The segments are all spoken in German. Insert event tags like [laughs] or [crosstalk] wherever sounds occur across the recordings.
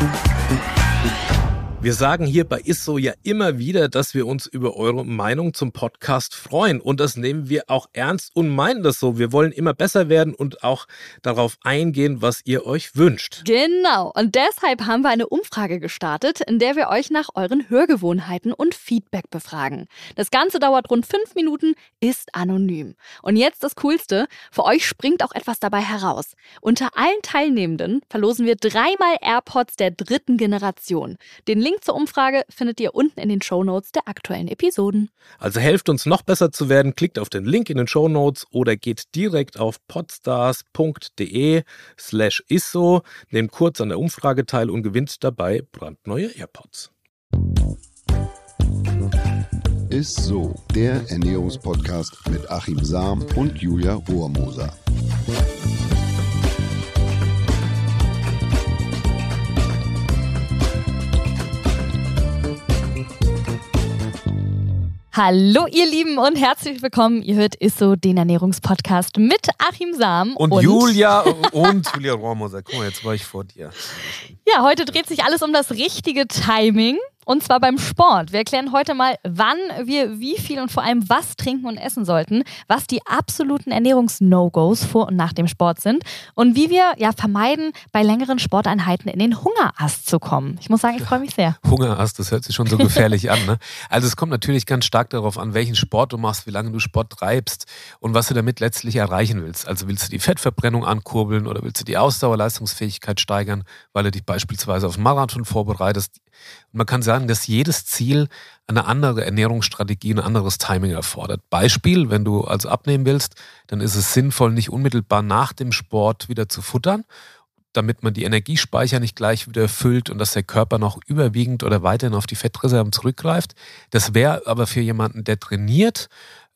Thank you. Wir sagen hier bei Isso ja immer wieder, dass wir uns über eure Meinung zum Podcast freuen. Und das nehmen wir auch ernst und meinen das so. Wir wollen immer besser werden und auch darauf eingehen, was ihr euch wünscht. Genau. Und deshalb haben wir eine Umfrage gestartet, in der wir euch nach euren Hörgewohnheiten und Feedback befragen. Das Ganze dauert rund fünf Minuten, ist anonym. Und jetzt das Coolste. Für euch springt auch etwas dabei heraus. Unter allen Teilnehmenden verlosen wir dreimal AirPods der dritten Generation. Den Link zur Umfrage findet ihr unten in den Show Notes der aktuellen Episoden. Also helft uns noch besser zu werden, klickt auf den Link in den Show Notes oder geht direkt auf podstars.de slash isso, nehmt kurz an der Umfrage teil und gewinnt dabei brandneue AirPods. Ist so, der Ernährungspodcast mit Achim Sam und Julia Rohrmoser. Hallo ihr Lieben und herzlich willkommen. Ihr hört Isso, den Ernährungspodcast mit Achim Sam und, und Julia und Julia Rohrmoser. Guck mal, jetzt war ich vor dir. Ja, heute dreht sich alles um das richtige Timing. Und zwar beim Sport. Wir erklären heute mal, wann wir wie viel und vor allem was trinken und essen sollten, was die absoluten Ernährungs-No-Gos vor und nach dem Sport sind und wie wir ja vermeiden, bei längeren Sporteinheiten in den Hungerast zu kommen. Ich muss sagen, ich freue mich sehr. [laughs] Hungerast, das hört sich schon so gefährlich an. Ne? Also es kommt natürlich ganz stark darauf an, welchen Sport du machst, wie lange du Sport treibst und was du damit letztlich erreichen willst. Also willst du die Fettverbrennung ankurbeln oder willst du die Ausdauerleistungsfähigkeit steigern, weil du dich beispielsweise auf einen Marathon vorbereitest. Man kann sagen, dass jedes Ziel eine andere Ernährungsstrategie, ein anderes Timing erfordert. Beispiel, wenn du also abnehmen willst, dann ist es sinnvoll, nicht unmittelbar nach dem Sport wieder zu futtern, damit man die Energiespeicher nicht gleich wieder füllt und dass der Körper noch überwiegend oder weiterhin auf die Fettreserven zurückgreift. Das wäre aber für jemanden, der trainiert,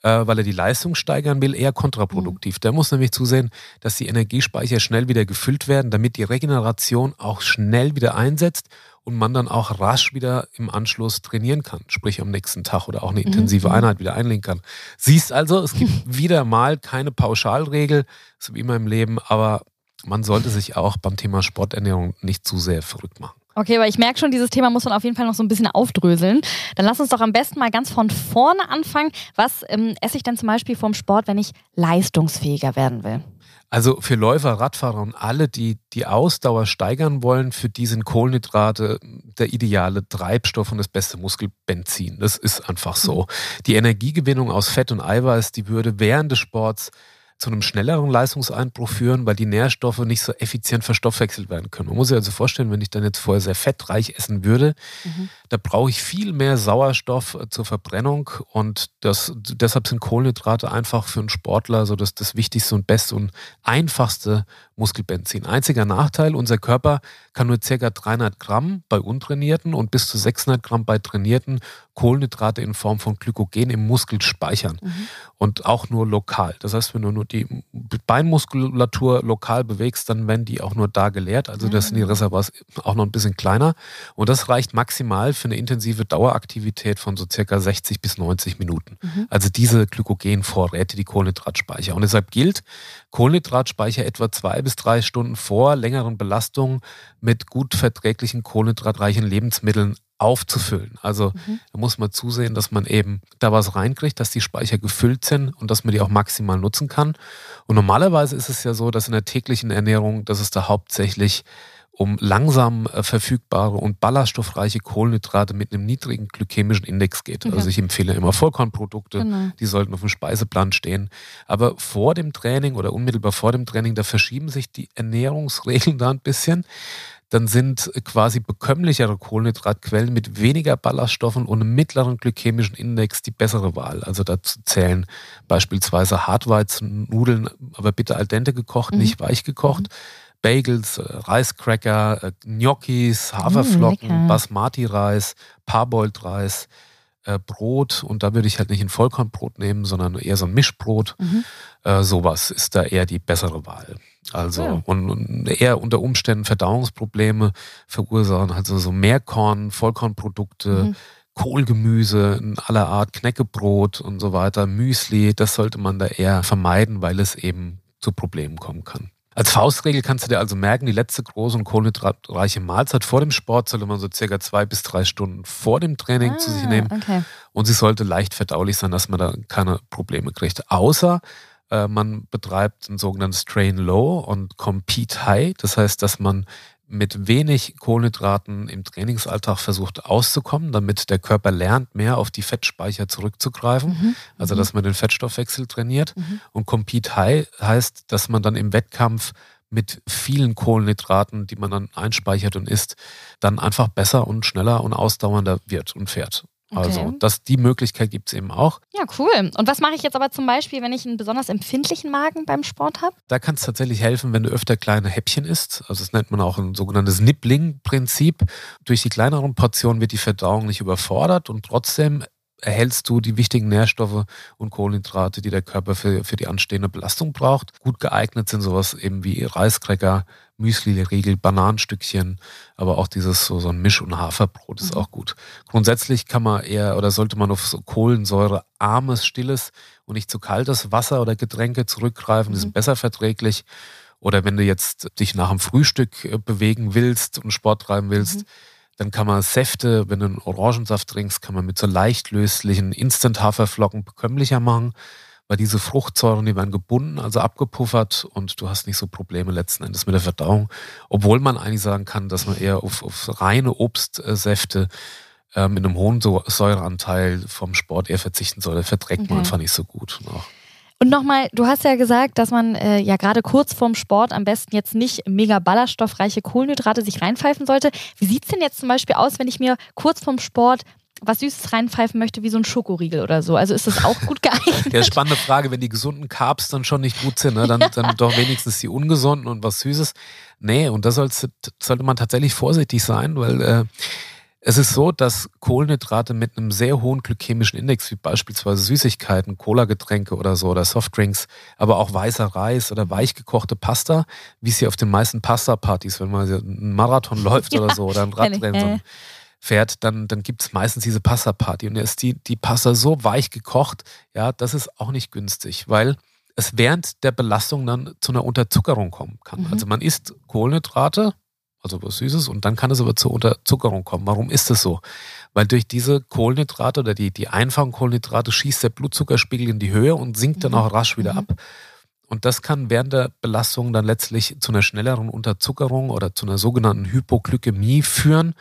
äh, weil er die Leistung steigern will, eher kontraproduktiv. Mhm. Der muss nämlich zusehen, dass die Energiespeicher schnell wieder gefüllt werden, damit die Regeneration auch schnell wieder einsetzt und man dann auch rasch wieder im Anschluss trainieren kann, sprich am nächsten Tag oder auch eine intensive mhm. Einheit wieder einlegen kann. Siehst also, es gibt [laughs] wieder mal keine Pauschalregel, so wie immer im Leben, aber man sollte sich auch beim Thema Sporternährung nicht zu sehr verrückt machen. Okay, aber ich merke schon, dieses Thema muss man auf jeden Fall noch so ein bisschen aufdröseln. Dann lass uns doch am besten mal ganz von vorne anfangen. Was ähm, esse ich denn zum Beispiel vorm Sport, wenn ich leistungsfähiger werden will? Also für Läufer, Radfahrer und alle, die die Ausdauer steigern wollen, für die sind Kohlenhydrate der ideale Treibstoff und das beste Muskelbenzin. Das ist einfach so. Mhm. Die Energiegewinnung aus Fett und Eiweiß, die würde während des Sports zu einem schnelleren Leistungseinbruch führen, weil die Nährstoffe nicht so effizient verstoffwechselt werden können. Man muss sich also vorstellen, wenn ich dann jetzt vorher sehr fettreich essen würde, mhm. da brauche ich viel mehr Sauerstoff äh, zur Verbrennung und das, deshalb sind Kohlenhydrate einfach für einen Sportler so das, das wichtigste und beste und einfachste Muskelbenzin. Einziger Nachteil, unser Körper kann nur ca. 300 Gramm bei Untrainierten und bis zu 600 Gramm bei Trainierten Kohlenhydrate in Form von Glykogen im Muskel speichern. Mhm. Und auch nur lokal. Das heißt, wenn du nur die Beinmuskulatur lokal bewegst, dann werden die auch nur da geleert. Also das sind die ah. Reservoirs auch noch ein bisschen kleiner. Und das reicht maximal für eine intensive Daueraktivität von so circa 60 bis 90 Minuten. Mhm. Also diese Glykogenvorräte, die Kohlenhydratspeicher. Und deshalb gilt, Kohlenhydratspeicher etwa zwei bis drei Stunden vor längeren Belastungen mit gut verträglichen kohlenhydratreichen Lebensmitteln aufzufüllen. Also mhm. da muss man zusehen, dass man eben da was reinkriegt, dass die Speicher gefüllt sind und dass man die auch maximal nutzen kann. Und normalerweise ist es ja so, dass in der täglichen Ernährung, dass es da hauptsächlich um langsam äh, verfügbare und ballaststoffreiche Kohlenhydrate mit einem niedrigen glykämischen Index geht. Also ich empfehle immer Vollkornprodukte, genau. die sollten auf dem Speiseplan stehen. Aber vor dem Training oder unmittelbar vor dem Training, da verschieben sich die Ernährungsregeln [laughs] da ein bisschen dann sind quasi bekömmlichere Kohlenhydratquellen mit weniger Ballaststoffen und einem mittleren glykämischen Index die bessere Wahl. Also dazu zählen beispielsweise Hartweizennudeln, aber bitte al dente gekocht, mhm. nicht weich gekocht. Mhm. Bagels, äh, Reiscracker, äh, Gnocchis, Haferflocken, mm, Basmati-Reis, Parboiled-Reis, äh, Brot und da würde ich halt nicht ein Vollkornbrot nehmen, sondern eher so ein Mischbrot. Mhm. Äh, sowas ist da eher die bessere Wahl. Also ja. und, und, eher unter Umständen Verdauungsprobleme verursachen, also so Mehrkorn, Vollkornprodukte, mhm. Kohlgemüse in aller Art, Knäckebrot und so weiter, Müsli, das sollte man da eher vermeiden, weil es eben zu Problemen kommen kann. Als Faustregel kannst du dir also merken, die letzte große und kohlenhydratreiche Mahlzeit vor dem Sport sollte man so circa zwei bis drei Stunden vor dem Training ah, zu sich ah, nehmen. Okay. Und sie sollte leicht verdaulich sein, dass man da keine Probleme kriegt. Außer man betreibt ein sogenanntes Train Low und Compete High. Das heißt, dass man mit wenig Kohlenhydraten im Trainingsalltag versucht auszukommen, damit der Körper lernt, mehr auf die Fettspeicher zurückzugreifen. Mhm. Also, mhm. dass man den Fettstoffwechsel trainiert. Mhm. Und Compete High heißt, dass man dann im Wettkampf mit vielen Kohlenhydraten, die man dann einspeichert und isst, dann einfach besser und schneller und ausdauernder wird und fährt. Also okay. das, die Möglichkeit gibt es eben auch. Ja, cool. Und was mache ich jetzt aber zum Beispiel, wenn ich einen besonders empfindlichen Magen beim Sport habe? Da kann es tatsächlich helfen, wenn du öfter kleine Häppchen isst. Also das nennt man auch ein sogenanntes Nibbling-Prinzip. Durch die kleineren Portionen wird die Verdauung nicht überfordert und trotzdem erhältst du die wichtigen Nährstoffe und Kohlenhydrate, die der Körper für, für die anstehende Belastung braucht. Gut geeignet sind sowas eben wie Reiskräcker, Müsli-Riegel, Bananenstückchen, aber auch dieses so, so ein Misch- und Haferbrot ist mhm. auch gut. Grundsätzlich kann man eher oder sollte man auf so kohlensäurearmes, stilles und nicht zu kaltes Wasser oder Getränke zurückgreifen. Die sind mhm. besser verträglich. Oder wenn du jetzt dich nach dem Frühstück äh, bewegen willst und Sport treiben willst, mhm dann kann man Säfte, wenn du einen Orangensaft trinkst, kann man mit so leicht löslichen Instant-Haferflocken bekömmlicher machen, weil diese Fruchtsäuren, die werden gebunden, also abgepuffert und du hast nicht so Probleme letzten Endes mit der Verdauung. Obwohl man eigentlich sagen kann, dass man eher auf, auf reine Obstsäfte äh, mit einem hohen Säureanteil vom Sport eher verzichten soll. Der verträgt okay. man einfach nicht so gut. Noch. Und nochmal, du hast ja gesagt, dass man äh, ja gerade kurz vorm Sport am besten jetzt nicht mega ballaststoffreiche Kohlenhydrate sich reinpfeifen sollte. Wie sieht es denn jetzt zum Beispiel aus, wenn ich mir kurz vorm Sport was Süßes reinpfeifen möchte, wie so ein Schokoriegel oder so. Also ist das auch gut [laughs] geeignet? ja, spannende Frage. Wenn die gesunden Carbs dann schon nicht gut sind, ne? dann, dann [laughs] doch wenigstens die ungesunden und was Süßes. Nee, und da sollte man tatsächlich vorsichtig sein, weil äh, es ist so, dass Kohlenhydrate mit einem sehr hohen glykämischen Index, wie beispielsweise Süßigkeiten, Cola-Getränke oder so oder Softdrinks, aber auch weißer Reis oder weichgekochte Pasta, wie es hier auf den meisten Pasta-Partys, wenn man einen Marathon läuft [laughs] ja, oder so oder ein Radrennen so fährt, dann, dann gibt es meistens diese Pasta-Party. Und da ist die, die Pasta so weich gekocht, ja, das ist auch nicht günstig, weil es während der Belastung dann zu einer Unterzuckerung kommen kann. Mhm. Also man isst Kohlenhydrate, also was Süßes, und dann kann es aber zur Unterzuckerung kommen. Warum ist das so? Weil durch diese Kohlenhydrate oder die, die einfachen Kohlenhydrate schießt der Blutzuckerspiegel in die Höhe und sinkt dann mhm. auch rasch wieder mhm. ab. Und das kann während der Belastung dann letztlich zu einer schnelleren Unterzuckerung oder zu einer sogenannten Hypoglykämie führen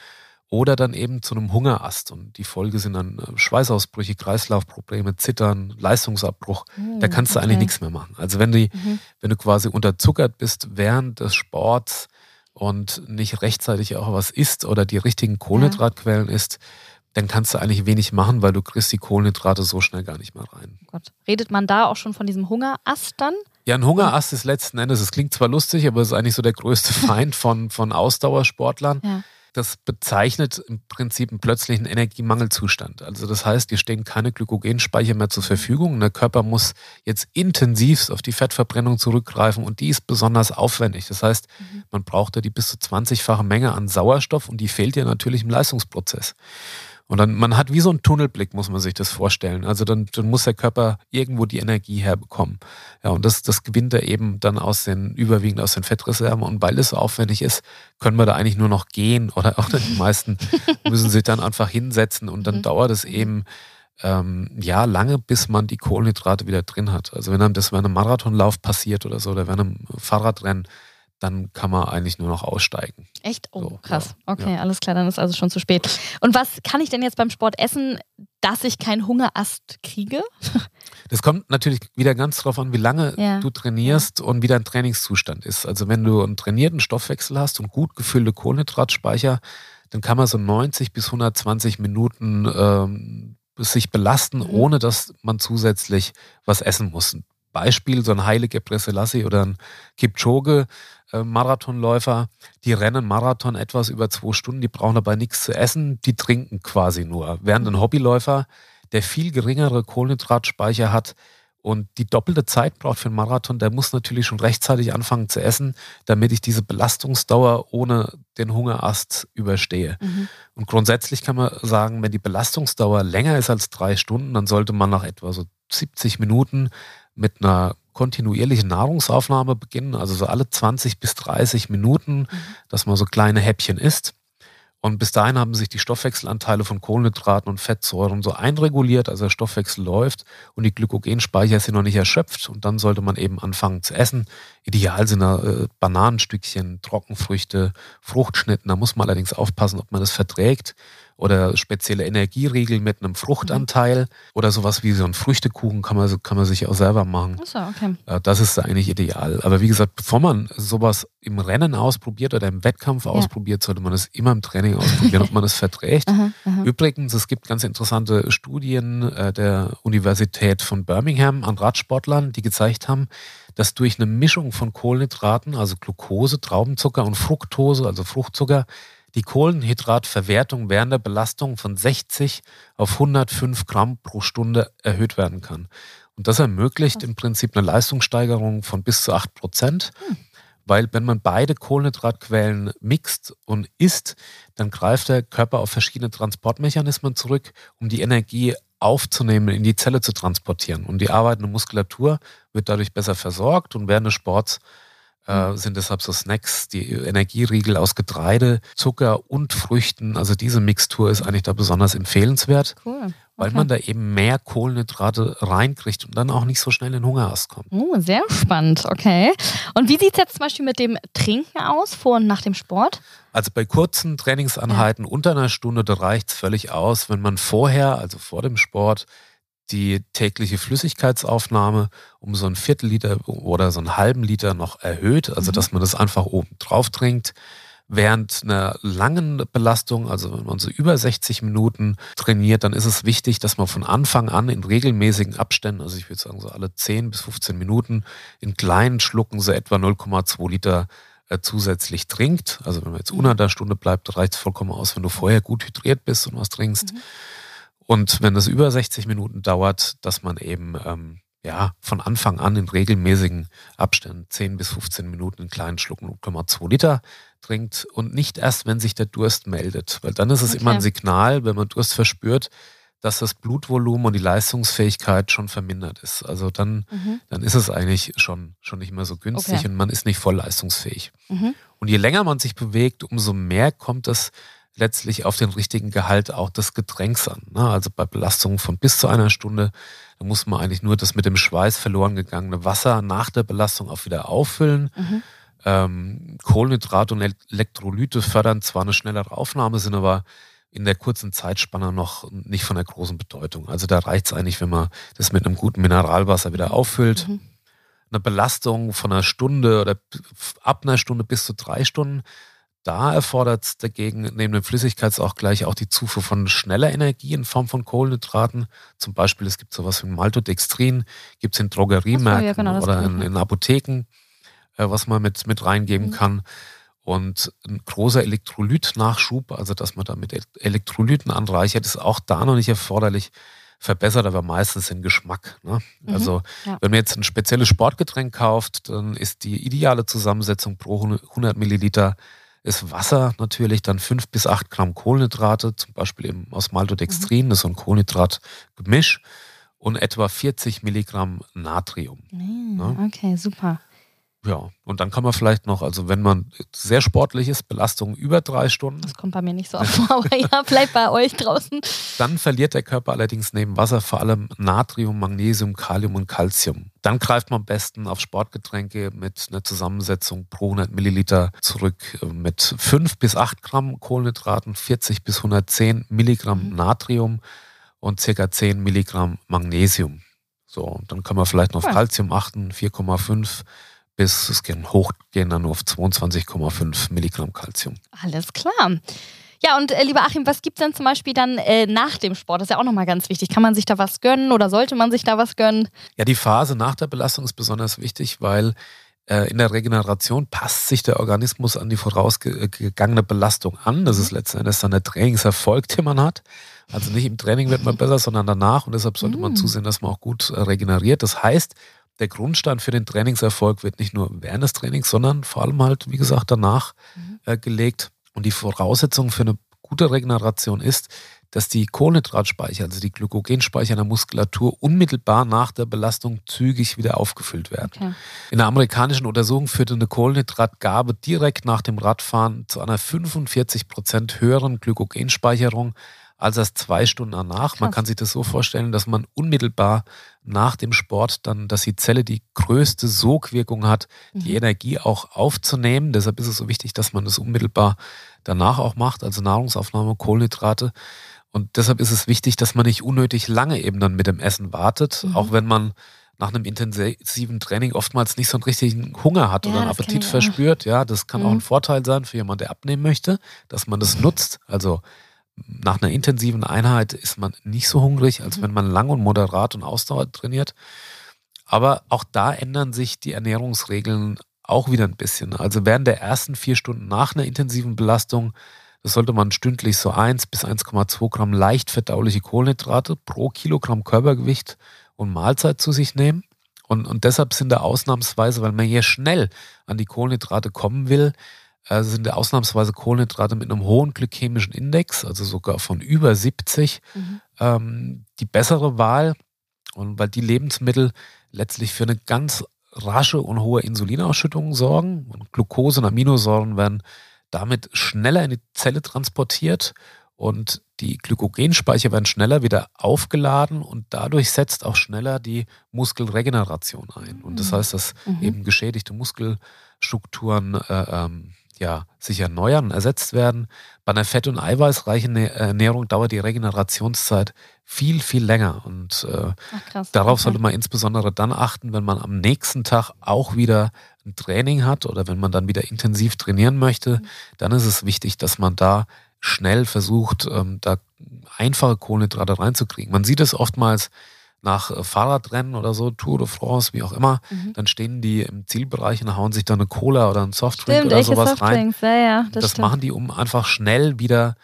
oder dann eben zu einem Hungerast. Und die Folge sind dann äh, Schweißausbrüche, Kreislaufprobleme, Zittern, Leistungsabbruch. Mhm, da kannst du okay. eigentlich nichts mehr machen. Also wenn du, mhm. wenn du quasi unterzuckert bist während des Sports, und nicht rechtzeitig auch was isst oder die richtigen Kohlenhydratquellen ja. isst, dann kannst du eigentlich wenig machen, weil du kriegst die Kohlenhydrate so schnell gar nicht mehr rein. Oh Gott. Redet man da auch schon von diesem Hungerast dann? Ja, ein Hungerast ist letzten Endes, es klingt zwar lustig, aber es ist eigentlich so der größte [laughs] Feind von, von Ausdauersportlern. Ja das bezeichnet im Prinzip einen plötzlichen Energiemangelzustand. Also das heißt, dir stehen keine Glykogenspeicher mehr zur Verfügung. Der Körper muss jetzt intensivst auf die Fettverbrennung zurückgreifen und die ist besonders aufwendig. Das heißt, mhm. man braucht da die bis zu 20-fache Menge an Sauerstoff und die fehlt dir natürlich im Leistungsprozess. Und dann, man hat wie so einen Tunnelblick, muss man sich das vorstellen. Also dann, dann muss der Körper irgendwo die Energie herbekommen. Ja, und das, das gewinnt er eben dann aus den, überwiegend aus den Fettreserven. Und weil es so aufwendig ist, können wir da eigentlich nur noch gehen oder [laughs] auch die meisten müssen sich dann einfach hinsetzen und dann mhm. dauert es eben ähm, ja lange, bis man die Kohlenhydrate wieder drin hat. Also wenn einem das während einem Marathonlauf passiert oder so oder während einem Fahrradrennen, dann kann man eigentlich nur noch aussteigen. Echt? Oh, so, krass. Ja, okay, ja. alles klar, dann ist also schon zu spät. Und was kann ich denn jetzt beim Sport essen, dass ich keinen Hungerast kriege? [laughs] Das kommt natürlich wieder ganz darauf an, wie lange ja. du trainierst und wie dein Trainingszustand ist. Also wenn du einen trainierten Stoffwechsel hast und gut gefüllte Kohlenhydratspeicher, dann kann man so 90 bis 120 Minuten ähm, sich belasten, mhm. ohne dass man zusätzlich was essen muss. Beispiel, so ein Heilige Preselassie oder ein Kipchoge, äh, Marathonläufer, die rennen Marathon etwas über zwei Stunden, die brauchen dabei nichts zu essen, die trinken quasi nur. Während ein Hobbyläufer, der viel geringere Kohlenhydratspeicher hat und die doppelte Zeit braucht für einen Marathon, der muss natürlich schon rechtzeitig anfangen zu essen, damit ich diese Belastungsdauer ohne den Hungerast überstehe. Mhm. Und grundsätzlich kann man sagen, wenn die Belastungsdauer länger ist als drei Stunden, dann sollte man nach etwa so 70 Minuten mit einer kontinuierliche Nahrungsaufnahme beginnen, also so alle 20 bis 30 Minuten, mhm. dass man so kleine Häppchen isst. Und bis dahin haben sich die Stoffwechselanteile von Kohlenhydraten und Fettsäuren so einreguliert, also der Stoffwechsel läuft und die Glykogenspeicher sind noch nicht erschöpft. Und dann sollte man eben anfangen zu essen. Ideal sind da äh, Bananenstückchen, Trockenfrüchte, Fruchtschnitten. Da muss man allerdings aufpassen, ob man das verträgt oder spezielle Energieriegel mit einem Fruchtanteil mhm. oder sowas wie so ein Früchtekuchen kann man, kann man sich auch selber machen. Achso, okay. Das ist eigentlich ideal. Aber wie gesagt, bevor man sowas im Rennen ausprobiert oder im Wettkampf ja. ausprobiert, sollte man es immer im Training ausprobieren, [laughs] ob man es verträgt. aha, aha. Übrigens, es gibt ganz interessante Studien äh, der Universität von Birmingham an Radsportlern, die gezeigt haben, dass durch eine Mischung von Kohlenhydraten, also Glucose, Traubenzucker und Fructose, also Fruchtzucker, die Kohlenhydratverwertung während der Belastung von 60 auf 105 Gramm pro Stunde erhöht werden kann. Und das ermöglicht im Prinzip eine Leistungssteigerung von bis zu 8 Prozent. Hm. Weil wenn man beide Kohlenhydratquellen mixt und isst, dann greift der Körper auf verschiedene Transportmechanismen zurück, um die Energie aufzunehmen, in die Zelle zu transportieren. Und die arbeitende Muskulatur wird dadurch besser versorgt und während des Sports äh, sind deshalb so Snacks, die Energieriegel aus Getreide, Zucker und Früchten. Also diese Mixtur ist eigentlich da besonders empfehlenswert. Cool. Weil man da eben mehr Kohlenhydrate reinkriegt und dann auch nicht so schnell in Hungerast kommt. Oh, sehr spannend, okay. Und wie sieht es jetzt zum Beispiel mit dem Trinken aus, vor und nach dem Sport? Also bei kurzen Trainingsanheiten ja. unter einer Stunde, da reicht es völlig aus, wenn man vorher, also vor dem Sport, die tägliche Flüssigkeitsaufnahme um so ein Viertel Liter oder so einen halben Liter noch erhöht, also mhm. dass man das einfach oben drauf trinkt. Während einer langen Belastung, also wenn man so über 60 Minuten trainiert, dann ist es wichtig, dass man von Anfang an in regelmäßigen Abständen, also ich würde sagen so alle 10 bis 15 Minuten, in kleinen Schlucken so etwa 0,2 Liter äh, zusätzlich trinkt. Also wenn man jetzt unter der Stunde bleibt, reicht es vollkommen aus, wenn du vorher gut hydriert bist und was trinkst. Mhm. Und wenn es über 60 Minuten dauert, dass man eben ähm, ja, von Anfang an in regelmäßigen Abständen 10 bis 15 Minuten in kleinen Schlucken 0,2 Liter trinkt und nicht erst, wenn sich der Durst meldet. Weil dann ist es okay. immer ein Signal, wenn man Durst verspürt, dass das Blutvolumen und die Leistungsfähigkeit schon vermindert ist. Also dann, mhm. dann ist es eigentlich schon, schon nicht mehr so günstig okay. und man ist nicht voll leistungsfähig. Mhm. Und je länger man sich bewegt, umso mehr kommt es letztlich auf den richtigen Gehalt auch des Getränks an. Ne? Also bei Belastungen von bis zu einer Stunde, da muss man eigentlich nur das mit dem Schweiß verloren gegangene Wasser nach der Belastung auch wieder auffüllen. Mhm. Ähm, Kohlenhydrate und Elektrolyte fördern zwar eine schnellere Aufnahme, sind aber in der kurzen Zeitspanne noch nicht von der großen Bedeutung. Also da reicht es eigentlich, wenn man das mit einem guten Mineralwasser wieder auffüllt. Mhm. Eine Belastung von einer Stunde oder ab einer Stunde bis zu drei Stunden da erfordert es dagegen neben dem Flüssigkeitsausgleich auch die Zufuhr von schneller Energie in Form von Kohlenhydraten. Zum Beispiel, es gibt sowas wie Maltodextrin, gibt es in Drogeriemärkten ja, genau, oder in, in, Apotheken, äh, was man mit, mit reingeben mhm. kann. Und ein großer Elektrolytnachschub, also dass man da mit Elektrolyten anreichert, ist auch da noch nicht erforderlich verbessert aber meistens den Geschmack. Ne? Mhm, also ja. wenn man jetzt ein spezielles Sportgetränk kauft, dann ist die ideale Zusammensetzung pro 100 Milliliter ist Wasser natürlich dann fünf bis acht Gramm Kohlenhydrate, zum Beispiel eben aus Maltodextrin, mhm. das ist so ein Kohlenhydratgemisch, und etwa 40 Milligramm Natrium. Mhm, ne? Okay, super. Ja, und dann kann man vielleicht noch, also wenn man sehr sportlich ist, Belastung über drei Stunden. Das kommt bei mir nicht so oft vor, aber ja, vielleicht bei euch draußen. Dann verliert der Körper allerdings neben Wasser vor allem Natrium, Magnesium, Kalium und Calcium. Dann greift man am besten auf Sportgetränke mit einer Zusammensetzung pro 100 Milliliter zurück äh, mit 5 bis 8 Gramm Kohlenhydraten, 40 bis 110 Milligramm mhm. Natrium und ca. 10 Milligramm Magnesium. So, dann kann man vielleicht noch auf Calcium achten, 4,5 bis es gehen hochgehen dann nur auf 22,5 Milligramm Kalzium. Alles klar. Ja, und äh, lieber Achim, was gibt es denn zum Beispiel dann äh, nach dem Sport? Das ist ja auch nochmal ganz wichtig. Kann man sich da was gönnen oder sollte man sich da was gönnen? Ja, die Phase nach der Belastung ist besonders wichtig, weil äh, in der Regeneration passt sich der Organismus an die vorausgegangene Belastung an. Das ist mhm. letzten Endes dann der Trainingserfolg, den man hat. Also nicht im Training wird man [laughs] besser, sondern danach. Und deshalb sollte man mhm. zusehen, dass man auch gut äh, regeneriert. Das heißt, der Grundstein für den Trainingserfolg wird nicht nur während des Trainings, sondern vor allem halt, wie gesagt, danach mhm. äh, gelegt. Und die Voraussetzung für eine gute Regeneration ist, dass die Kohlenhydratspeicher, also die Glykogenspeicher in der Muskulatur, unmittelbar nach der Belastung zügig wieder aufgefüllt werden. Okay. In der amerikanischen Untersuchung führte eine Kohlenhydratgabe direkt nach dem Radfahren zu einer 45 Prozent höheren Glykogenspeicherung als erst zwei Stunden danach. Krass. Man kann sich das so vorstellen, dass man unmittelbar nach dem Sport dann, dass die Zelle die größte Sogwirkung hat, die mhm. Energie auch aufzunehmen. Deshalb ist es so wichtig, dass man das unmittelbar danach auch macht, also Nahrungsaufnahme, Kohlenhydrate. Und deshalb ist es wichtig, dass man nicht unnötig lange eben dann mit dem Essen wartet, mhm. auch wenn man nach einem intensiven Training oftmals nicht so einen richtigen Hunger hat ja, oder einen Appetit verspürt. Ja, das kann mhm. auch ein Vorteil sein für jemanden, der abnehmen möchte, dass man das nutzt. Also nach einer intensiven Einheit ist man nicht so hungrig, als mhm. wenn man lang und moderat und Ausdauer trainiert. Aber auch da ändern sich die Ernährungsregeln auch wieder ein bisschen. Also während der ersten vier Stunden nach einer intensiven Belastung, das sollte man stündlich so 1 bis 1,2 Gramm leicht verdauliche Kohlenhydrate pro Kilogramm Körpergewicht und Mahlzeit zu sich nehmen. Und, und deshalb sind da ausnahmsweise, weil man hier schnell an die Kohlenhydrate kommen will, äh, sind ausnahmsweise Kohlenhydrate mit einem hohen glykämischen Index, also sogar von über 70, mhm. ähm, die bessere Wahl. Und weil die Lebensmittel letztlich für eine ganz rasche und hohe Insulinausschüttung sorgen. Und Glucose und Aminosäuren werden damit schneller in die Zelle transportiert und die Glykogenspeicher werden schneller wieder aufgeladen und dadurch setzt auch schneller die Muskelregeneration ein. Und das mhm. heißt, dass mhm. eben geschädigte Muskelstrukturen äh, ähm, ja, sich erneuern und ersetzt werden. Bei einer fett- und eiweißreichen Ernährung dauert die Regenerationszeit viel, viel länger. Und äh, Ach, krass, darauf okay. sollte man insbesondere dann achten, wenn man am nächsten Tag auch wieder ein Training hat oder wenn man dann wieder intensiv trainieren möchte. Mhm. Dann ist es wichtig, dass man da schnell versucht, ähm, da einfache Kohlenhydrate reinzukriegen. Man sieht es oftmals, nach äh, Fahrradrennen oder so, Tour de France, wie auch immer, mhm. dann stehen die im Zielbereich und hauen sich da eine Cola oder ein Softdrink stimmt, oder sowas rein. Ja, ja, das, das machen die, um einfach schnell wieder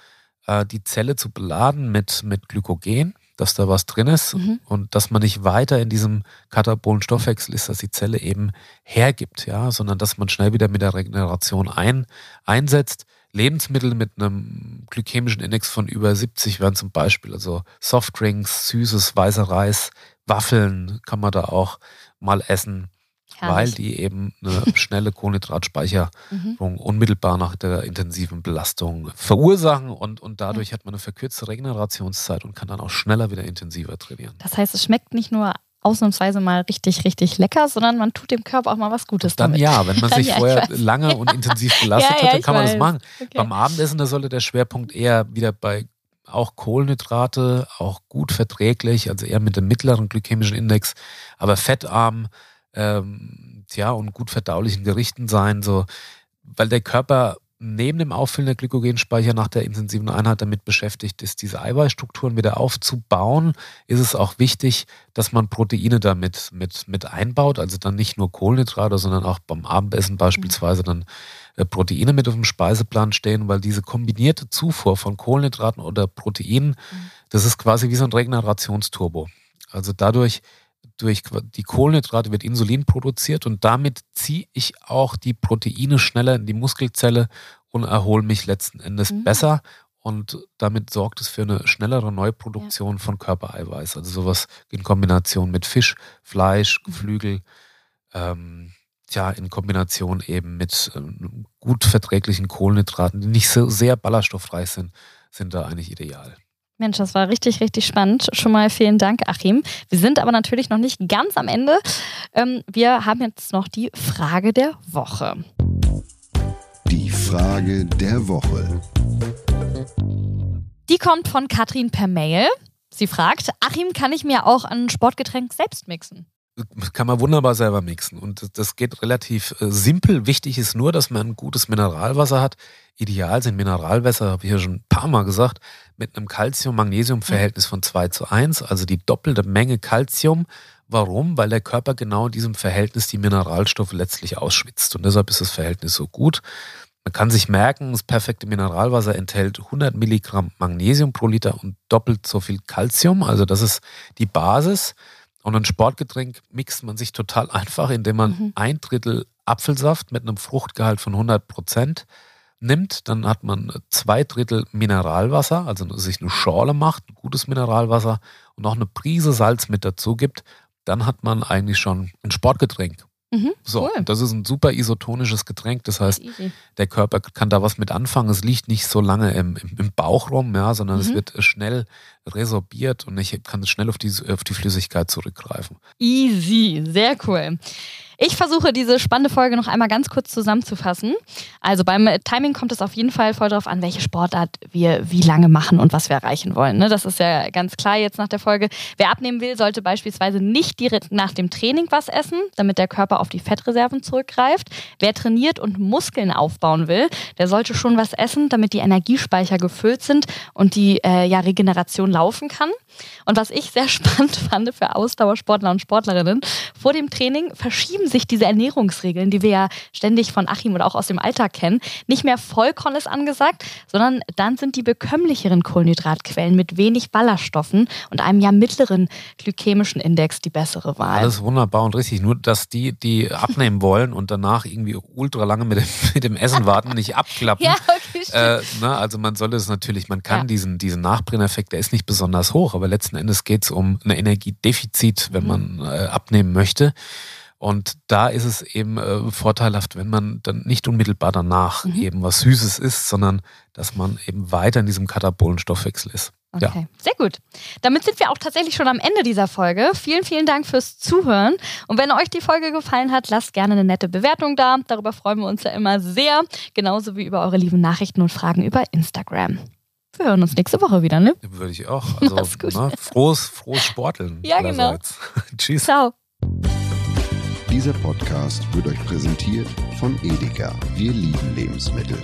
äh, die Zelle zu beladen mit, mit Glykogen, dass da was drin ist mhm. und dass man nicht weiter in diesem katabolen Stoffwechsel ist, dass die Zelle eben hergibt, ja, sondern dass man schnell wieder mit der Regeneration ein, einsetzt. Lebensmittel mit einem glykämischen Index von über 70 wären zum Beispiel also Softdrinks, süßes, weißer Reis, Waffeln kann man da auch mal essen, Herrlich. weil die eben eine [laughs] schnelle Kohlenhydratspeicherung mhm. unmittelbar nach der intensiven Belastung verursachen und, und dadurch hat man eine verkürzte Regenerationszeit und kann dann auch schneller wieder intensiver trainieren. Das heißt, es schmeckt nicht nur ausnahmsweise mal richtig, richtig lecker, sondern man tut dem Körper auch mal was Gutes dann damit. ja, wenn man [laughs] sich ja, vorher lange und intensiv [laughs] belastet ja, ja, hat, dann kann man das machen. Okay. Beim Abendessen, da sollte der Schwerpunkt eher wieder bei auch Kohlenhydrate, auch gut verträglich, also eher mit dem mittleren glykämischen Index, aber fettarm, ähm, ja, und gut verdaulichen Gerichten sein, so, weil der Körper neben dem Auffüllen der Glykogenspeicher nach der intensiven Einheit damit beschäftigt ist, diese Eiweißstrukturen wieder aufzubauen, ist es auch wichtig, dass man Proteine damit mit, mit einbaut. Also dann nicht nur Kohlenhydrate, sondern auch beim Abendessen beispielsweise dann äh, Proteine mit auf dem Speiseplan stehen, weil diese kombinierte Zufuhr von Kohlenhydraten oder Proteinen, das ist quasi wie so ein Regenerationsturbo. Also dadurch durch die Kohlenhydrate wird Insulin produziert und damit ziehe ich auch die Proteine schneller in die Muskelzelle und erhole mich letzten Endes mhm. besser. Und damit sorgt es für eine schnellere Neuproduktion ja. von Körpereiweiß. Also sowas in Kombination mit Fisch, Fleisch, mhm. Geflügel, ähm, ja, in Kombination eben mit ähm, gut verträglichen Kohlenhydraten, die nicht so sehr ballaststoffreich sind, sind da eigentlich ideal. Mensch, das war richtig, richtig spannend. Schon mal vielen Dank, Achim. Wir sind aber natürlich noch nicht ganz am Ende. Ähm, wir haben jetzt noch die Frage der Woche. Die Frage der Woche. Die kommt von Katrin per Mail. Sie fragt, Achim, kann ich mir auch ein Sportgetränk selbst mixen? Kann man wunderbar selber mixen. Und das geht relativ äh, simpel. Wichtig ist nur, dass man ein gutes Mineralwasser hat. Ideal sind Mineralwässer, habe ich ja schon ein paar Mal gesagt, mit einem Calcium-Magnesium-Verhältnis von 2 zu 1, also die doppelte Menge Calcium. Warum? Weil der Körper genau in diesem Verhältnis die Mineralstoffe letztlich ausschwitzt. Und deshalb ist das Verhältnis so gut. Man kann sich merken, das perfekte Mineralwasser enthält 100 Milligramm Magnesium pro Liter und doppelt so viel Calcium. Also das ist die Basis. Und ein Sportgetränk mixt man sich total [laughs] einfach, indem man mhm. ein Drittel Apfelsaft mit einem Fruchtgehalt von 100 Prozent nimmt, dann hat man zwei Drittel Mineralwasser, also sich eine Schorle macht, ein gutes Mineralwasser und noch eine Prise Salz mit dazu gibt, dann hat man eigentlich schon ein Sportgetränk. Mhm, So, cool. das ist ein super isotonisches Getränk. Das heißt, Easy. der Körper kann da was mit anfangen. Es liegt nicht so lange im, im, im Bauch rum, ja, sondern es Mhm. wird schnell resorbiert und ich kann schnell auf die, auf die Flüssigkeit zurückgreifen. Easy, sehr cool. Ich versuche diese spannende Folge noch einmal ganz kurz zusammenzufassen. Also beim Timing kommt es auf jeden Fall voll darauf an, welche Sportart wir wie lange machen und was wir erreichen wollen. Ne? Das ist ja ganz klar jetzt nach der Folge. Wer abnehmen will, sollte beispielsweise nicht direkt nach dem Training was essen, damit der Körper auf die Fettreserven zurückgreift. Wer trainiert und Muskeln aufbauen will, der sollte schon was essen, damit die Energiespeicher gefüllt sind und die äh, ja, Regeneration laufen kann. Und was ich sehr [laughs] spannend fand für Ausdauersportler und Sportlerinnen, vor dem Training verschieben sich diese Ernährungsregeln, die wir ja ständig von Achim oder auch aus dem Alltag kennen. Nicht mehr Vollkorn ist angesagt, sondern dann sind die bekömmlicheren Kohlenhydratquellen mit wenig Ballaststoffen und einem ja mittleren glykämischen Index die bessere Wahl. Alles wunderbar und richtig. Nur, dass die, die abnehmen [laughs] wollen und danach irgendwie ultra lange mit dem, mit dem Essen warten, nicht abklappen. [laughs] ja, okay. Äh, ne, also man soll es natürlich, man kann Ja. diesen, diesen Nachbrenneffekt, der ist nicht besonders hoch, aber letzten Endes geht es um ein Energiedefizit, wenn Mhm. man äh, abnehmen möchte. Und da ist es eben äh, vorteilhaft, wenn man dann nicht unmittelbar danach Mhm. eben was Süßes isst, sondern dass man eben weiter in diesem Katabolenstoffwechsel ist. Ja. Okay, sehr gut. Damit sind wir auch tatsächlich schon am Ende dieser Folge. Vielen, vielen Dank fürs Zuhören. Und wenn euch die Folge gefallen hat, lasst gerne eine nette Bewertung da. Darüber freuen wir uns ja immer sehr. Genauso wie über eure lieben Nachrichten und Fragen über Instagram. Wir hören uns nächste Woche wieder, ne? Würde ich auch. [laughs] Also, gut. Ne, frohes, frohes Sporteln. Ja, genau. [laughs] Tschüss. Ciao. Dieser Podcast wird euch präsentiert von Edeka. Wir lieben Lebensmittel.